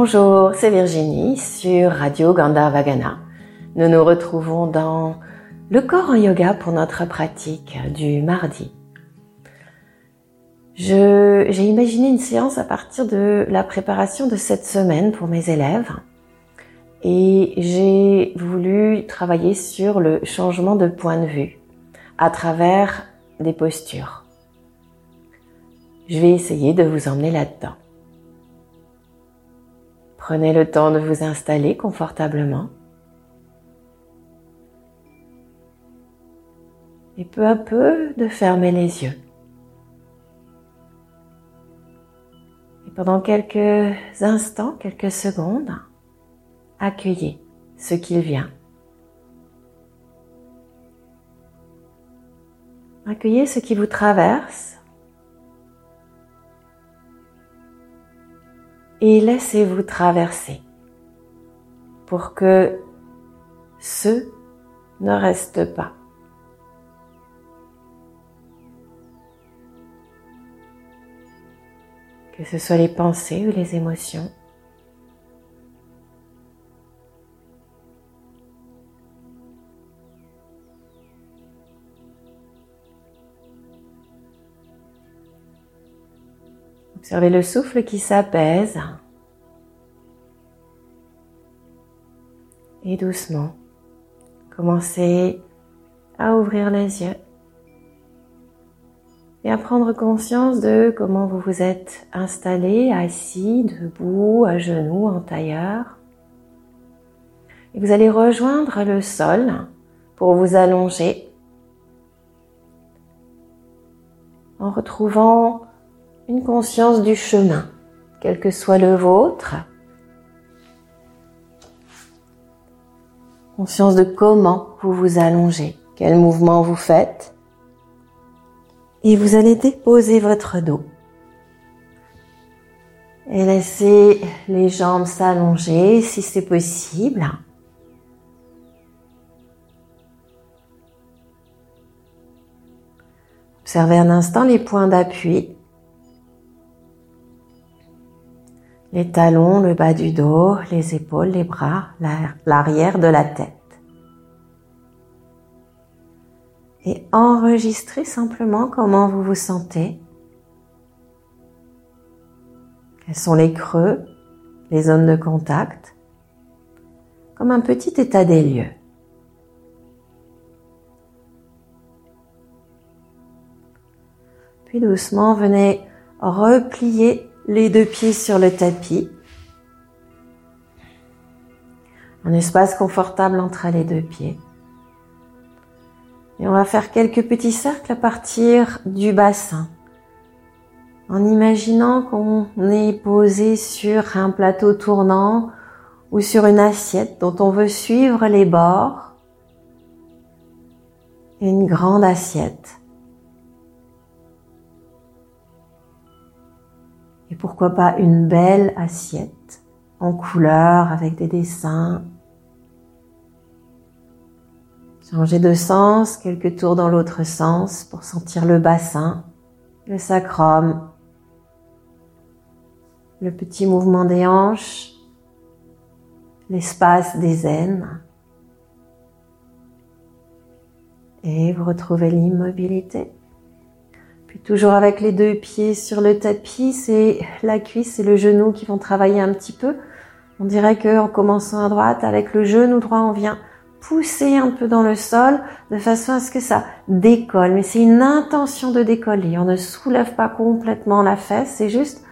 Bonjour, c'est Virginie sur Radio Gandharvagana. Nous nous retrouvons dans le corps en yoga pour notre pratique du mardi. J'ai imaginé une séance à partir de la préparation de cette semaine pour mes élèves et j'ai voulu travailler sur le changement de point de vue à travers des postures. Je vais essayer de vous emmener là-dedans. Prenez le temps de vous installer confortablement. Et peu à peu de fermer les yeux. Et pendant quelques instants, quelques secondes, accueillez ce qu'il vient. Accueillez ce qui vous traverse et laissez-vous traverser pour que ce ne reste pas. Que ce soit les pensées ou les émotions. Observez le souffle qui s'apaise. Et doucement, commencez à ouvrir les yeux et à prendre conscience de comment vous vous êtes installé, assis, debout, à genoux, en tailleur. Et vous allez rejoindre le sol pour vous allonger en retrouvant une conscience du chemin, quel que soit le vôtre. Conscience de comment vous vous allongez, quel mouvement vous faites. Et vous allez déposer votre dos. Et laisser les jambes s'allonger si c'est possible. Observez un instant les points d'appui les talons, le bas du dos, les épaules, les bras, l'arrière de la tête. Et enregistrez simplement comment vous vous sentez. Quels sont les creux, les zones de contact, comme un petit état des lieux. Puis doucement, venez replier les deux pieds sur le tapis. Un espace confortable entre les deux pieds. Et on va faire quelques petits cercles à partir du bassin. En imaginant qu'on est posé sur un plateau tournant ou sur une assiette dont on veut suivre les bords. Une grande assiette pourquoi pas une belle assiette en couleur avec des dessins. Changer de sens, quelques tours dans l'autre sens pour sentir le bassin, le sacrum, le petit mouvement des hanches, l'espace des aines. Et vous retrouvez l'immobilité. Puis toujours avec les deux pieds sur le tapis, c'est la cuisse et le genou qui vont travailler un petit peu. On dirait que en commençant à droite, avec le genou droit, on vient pousser un peu dans le sol de façon à ce que ça décolle. Mais c'est une intention de décoller. On ne soulève pas complètement la fesse, c'est juste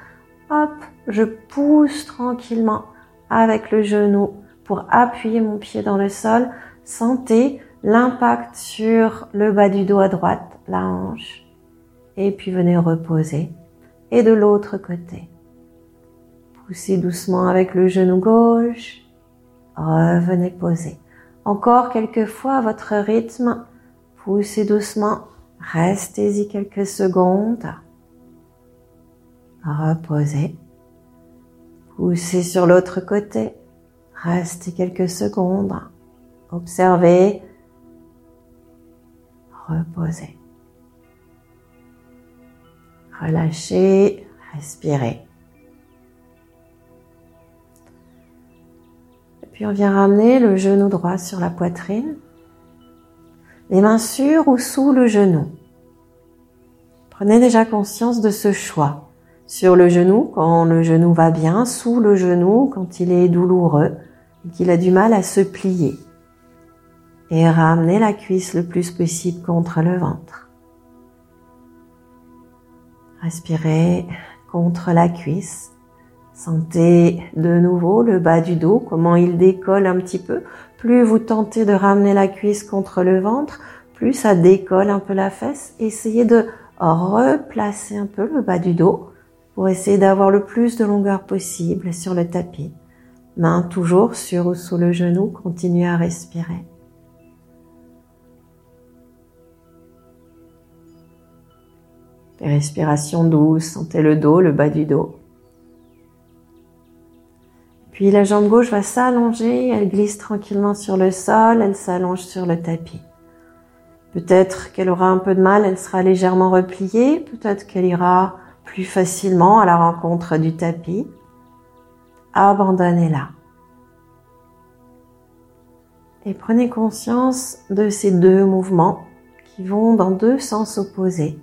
hop, je pousse tranquillement avec le genou pour appuyer mon pied dans le sol. Sentez l'impact sur le bas du dos à droite, la hanche et puis venez reposer. Et de l'autre côté, poussez doucement avec le genou gauche, revenez poser. Encore quelques fois à votre rythme, poussez doucement, restez-y quelques secondes, reposez. Poussez sur l'autre côté, restez quelques secondes, observez, reposez. Relâchez, respirez. Puis on vient ramener le genou droit sur la poitrine, les mains sur ou sous le genou. Prenez déjà conscience de ce choix. Sur le genou quand le genou va bien, sous le genou quand il est douloureux et qu'il a du mal à se plier. Et ramenez la cuisse le plus possible contre le ventre. Respirez contre la cuisse. Sentez de nouveau le bas du dos, comment il décolle un petit peu. Plus vous tentez de ramener la cuisse contre le ventre, plus ça décolle un peu la fesse. Essayez de replacer un peu le bas du dos pour essayer d'avoir le plus de longueur possible sur le tapis. Main toujours sur ou sous le genou, continuez à respirer. Respiration douce, sentez le dos, le bas du dos. Puis la jambe gauche va s'allonger, elle glisse tranquillement sur le sol, elle s'allonge sur le tapis. Peut-être qu'elle aura un peu de mal, elle sera légèrement repliée, peut-être qu'elle ira plus facilement à la rencontre du tapis. Abandonnez-la. Et prenez conscience de ces deux mouvements qui vont dans deux sens opposés.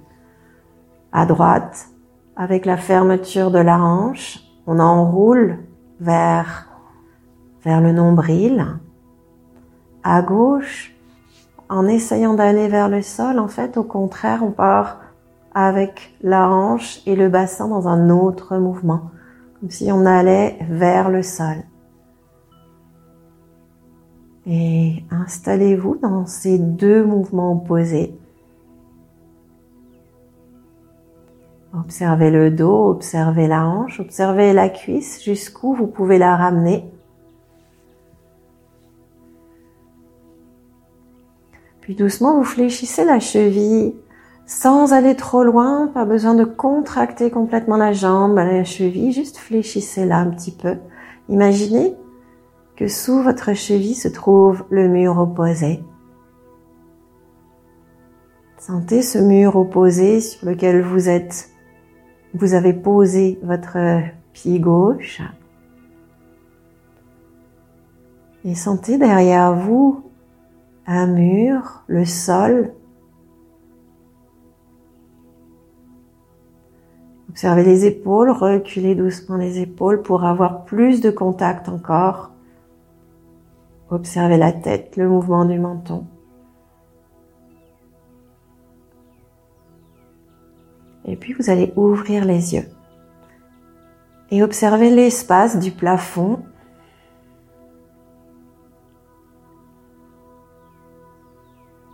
À droite, avec la fermeture de la hanche, on enroule vers, vers le nombril. À gauche, en essayant d'aller vers le sol, en fait, au contraire, on part avec la hanche et le bassin dans un autre mouvement, comme si on allait vers le sol. Et installez-vous dans ces deux mouvements opposés. Observez le dos, observez la hanche, observez la cuisse, jusqu'où vous pouvez la ramener. Puis doucement, vous fléchissez la cheville sans aller trop loin, pas besoin de contracter complètement la jambe, la cheville, juste fléchissez-la un petit peu. Imaginez que sous votre cheville se trouve le mur opposé. Sentez ce mur opposé sur lequel vous êtes vous avez posé votre pied gauche et sentez derrière vous un mur, le sol. Observez les épaules, reculez doucement les épaules pour avoir plus de contact encore. Observez la tête, le mouvement du menton. Et puis vous allez ouvrir les yeux et observer l'espace du plafond.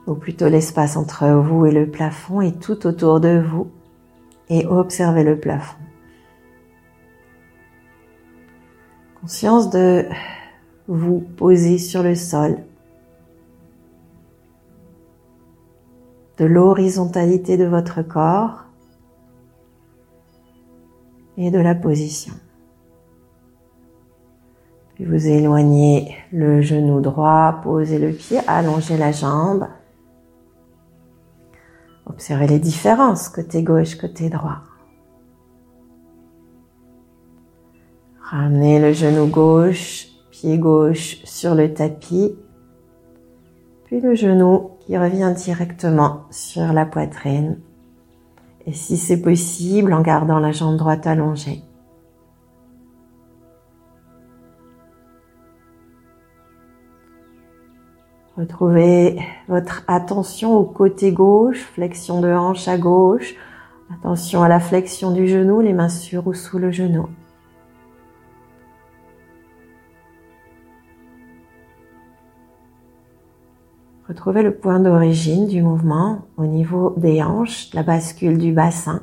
Ou plutôt l'espace entre vous et le plafond et tout autour de vous. Et observez le plafond. Conscience de vous poser sur le sol. De l'horizontalité de votre corps et de la position. Puis vous éloignez le genou droit, posez le pied, allongez la jambe. Observez les différences côté gauche, côté droit. Ramenez le genou gauche, pied gauche sur le tapis, puis le genou qui revient directement sur la poitrine et si c'est possible en gardant la jambe droite allongée. Retrouvez votre attention au côté gauche, flexion de hanche à gauche, attention à la flexion du genou, les mains sur ou sous le genou. Retrouvez le point d'origine du mouvement au niveau des hanches, la bascule du bassin.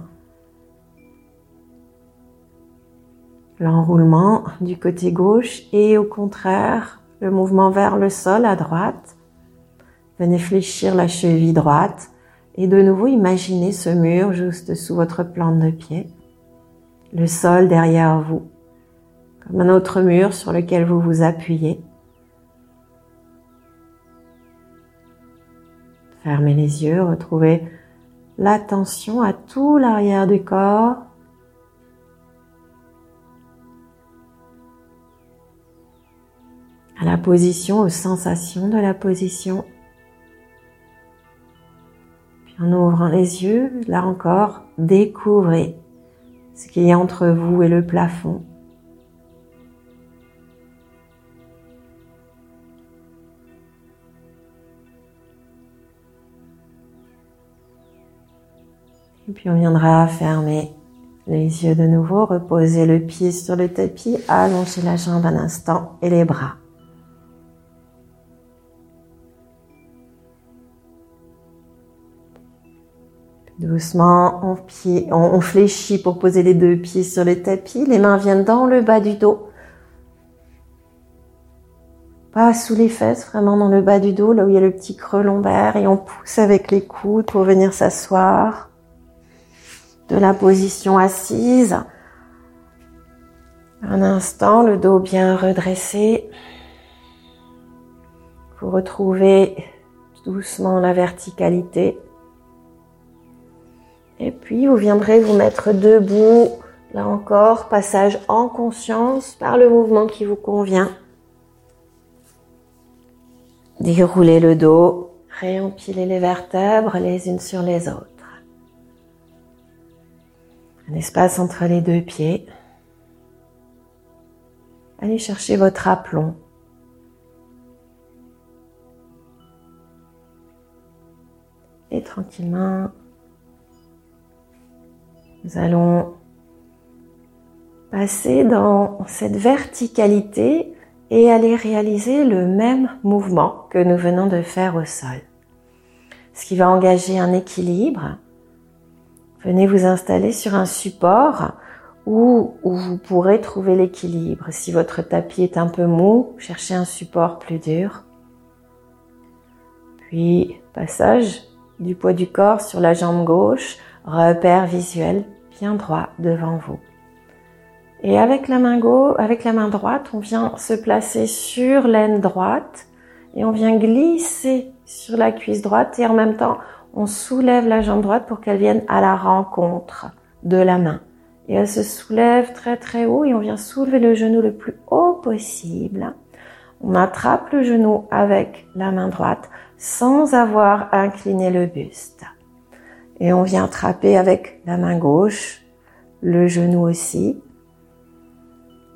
L'enroulement du côté gauche et au contraire, le mouvement vers le sol à droite. Venez fléchir la cheville droite et de nouveau imaginez ce mur juste sous votre plante de pied. Le sol derrière vous, comme un autre mur sur lequel vous vous appuyez. Fermez les yeux, retrouvez l'attention à tout l'arrière du corps. à la position, aux sensations de la position. Puis en ouvrant les yeux, là encore, découvrez ce qu'il y a entre vous et le plafond. Et puis on viendra fermer les yeux de nouveau, reposer le pied sur le tapis, allonger la jambe un instant et les bras. Doucement, on, pied, on, fléchit pour poser les deux pieds sur le tapis. Les mains viennent dans le bas du dos. Pas sous les fesses, vraiment dans le bas du dos, là où il y a le petit creux lombaire. Et on pousse avec les coudes pour venir s'asseoir de la position assise. Un instant, le dos bien redressé. Vous retrouvez doucement la verticalité. Et puis, vous viendrez vous mettre debout. Là encore, passage en conscience par le mouvement qui vous convient. Déroulez le dos, réempilez les vertèbres les unes sur les autres un espace entre les deux pieds. Allez chercher votre aplomb. Et tranquillement, nous allons passer dans cette verticalité et aller réaliser le même mouvement que nous venons de faire au sol. Ce qui va engager un équilibre Venez vous installer sur un support où, vous pourrez trouver l'équilibre. Si votre tapis est un peu mou, cherchez un support plus dur. Puis, passage du poids du corps sur la jambe gauche, repère visuel bien droit devant vous. Et avec la main avec la main droite, on vient se placer sur l'aine droite et on vient glisser sur la cuisse droite et en même temps, on soulève la jambe droite pour qu'elle vienne à la rencontre de la main. Et elle se soulève très très haut et on vient soulever le genou le plus haut possible. On attrape le genou avec la main droite sans avoir incliné le buste. Et on vient attraper avec la main gauche le genou aussi.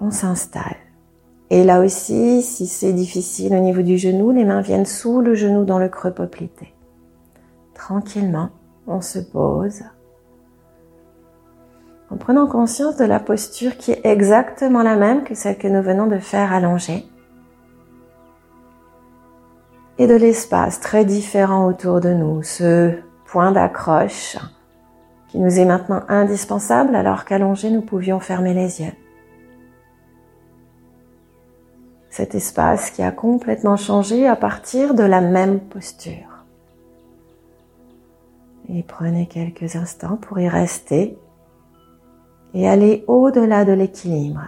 On s'installe. Et là aussi, si c'est difficile au niveau du genou, les mains viennent sous le genou dans le creux poplité. Tranquillement, on se pose en prenant conscience de la posture qui est exactement la même que celle que nous venons de faire allonger et de l'espace très différent autour de nous, ce point d'accroche qui nous est maintenant indispensable alors qu'allongé nous pouvions fermer les yeux. Cet espace qui a complètement changé à partir de la même posture. Et prenez quelques instants pour y rester et aller au-delà de l'équilibre.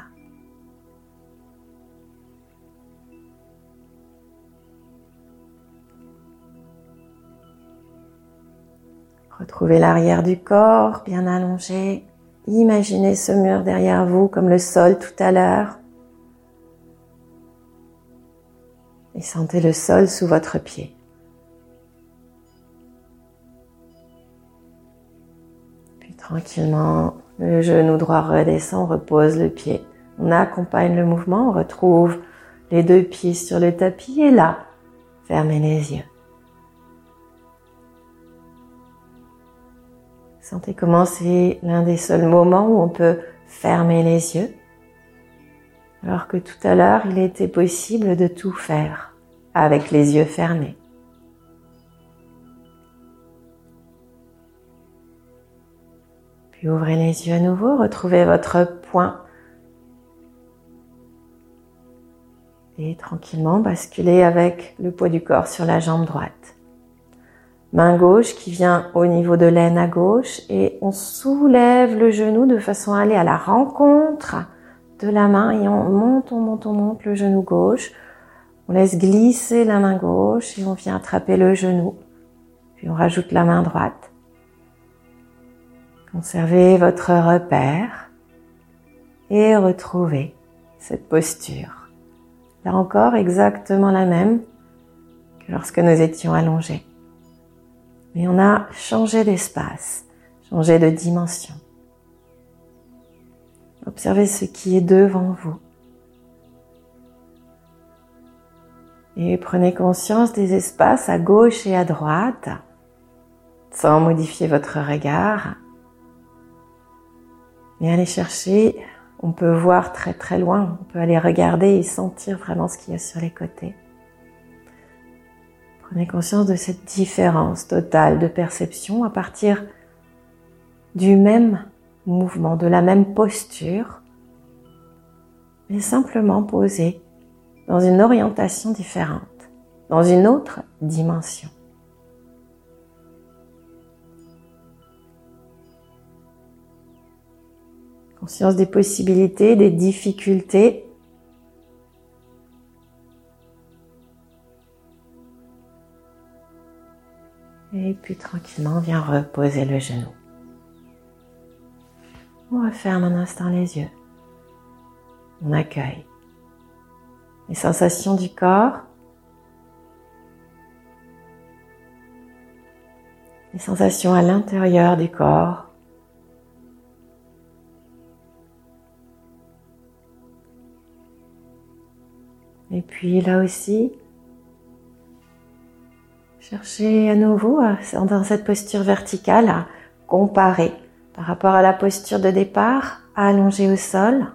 Retrouvez l'arrière du corps bien allongé. Imaginez ce mur derrière vous comme le sol tout à l'heure. Et sentez le sol sous votre pied. Tranquillement, le genou droit redescend, repose le pied. On accompagne le mouvement, on retrouve les deux pieds sur le tapis et là, fermez les yeux. Sentez comment c'est l'un des seuls moments où on peut fermer les yeux, alors que tout à l'heure, il était possible de tout faire avec les yeux fermés. Ouvrez les yeux à nouveau, retrouvez votre poing. Et tranquillement basculez avec le poids du corps sur la jambe droite. Main gauche qui vient au niveau de l'aine à gauche et on soulève le genou de façon à aller à la rencontre de la main et on monte, on monte, on monte le genou gauche. On laisse glisser la main gauche et on vient attraper le genou. Puis on rajoute la main droite. Conservez votre repère et retrouvez cette posture là encore exactement la même que lorsque nous étions allongés. Mais on a changé d'espace, changé de dimension. Observez ce qui est devant vous. Et prenez conscience des espaces à gauche et à droite, sans modifier votre regard. Et allez chercher, on peut voir très très loin, on peut aller regarder et sentir vraiment ce qu'il y a sur les côtés. Prenez conscience de cette différence totale de perception à partir du même mouvement, de la même posture, mais simplement posée dans une orientation différente, dans une autre dimension. Conscience des possibilités, des difficultés. Et puis tranquillement, viens reposer le genou. On referme un instant les yeux. On accueille les sensations du corps, les sensations à l'intérieur du corps. Et puis là aussi, cherchez à nouveau dans cette posture verticale à comparer par rapport à la posture de départ, à allonger au sol.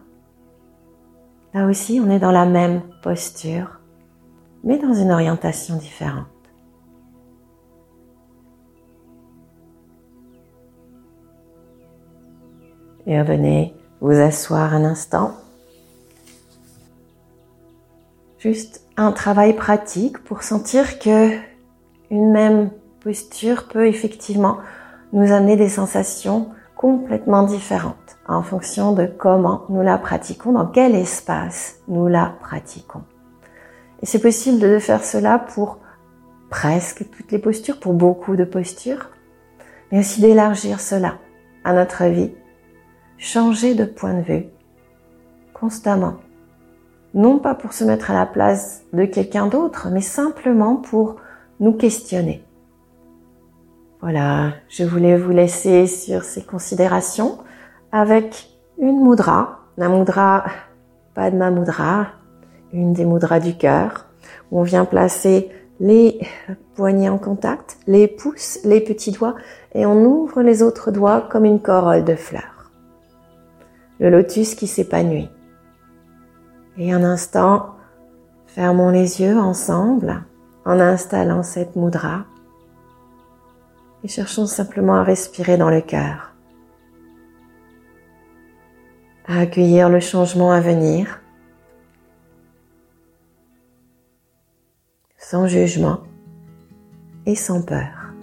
Là aussi, on est dans la même posture, mais dans une orientation différente. Et revenez vous asseoir un instant. Juste un travail pratique pour sentir que une même posture peut effectivement nous amener des sensations complètement différentes en fonction de comment nous la pratiquons, dans quel espace nous la pratiquons. Et c'est possible de faire cela pour presque toutes les postures, pour beaucoup de postures, mais aussi d'élargir cela à notre vie, changer de point de vue constamment. Non pas pour se mettre à la place de quelqu'un d'autre, mais simplement pour nous questionner. Voilà, je voulais vous laisser sur ces considérations avec une mudra, la mudra Padma Mudra, une des mudras du cœur, où on vient placer les poignets en contact, les pouces, les petits doigts, et on ouvre les autres doigts comme une corolle de fleurs. Le lotus qui s'épanouit. Et un instant, fermons les yeux ensemble en installant cette mudra et cherchons simplement à respirer dans le cœur à accueillir le changement à venir sans jugement et sans peur.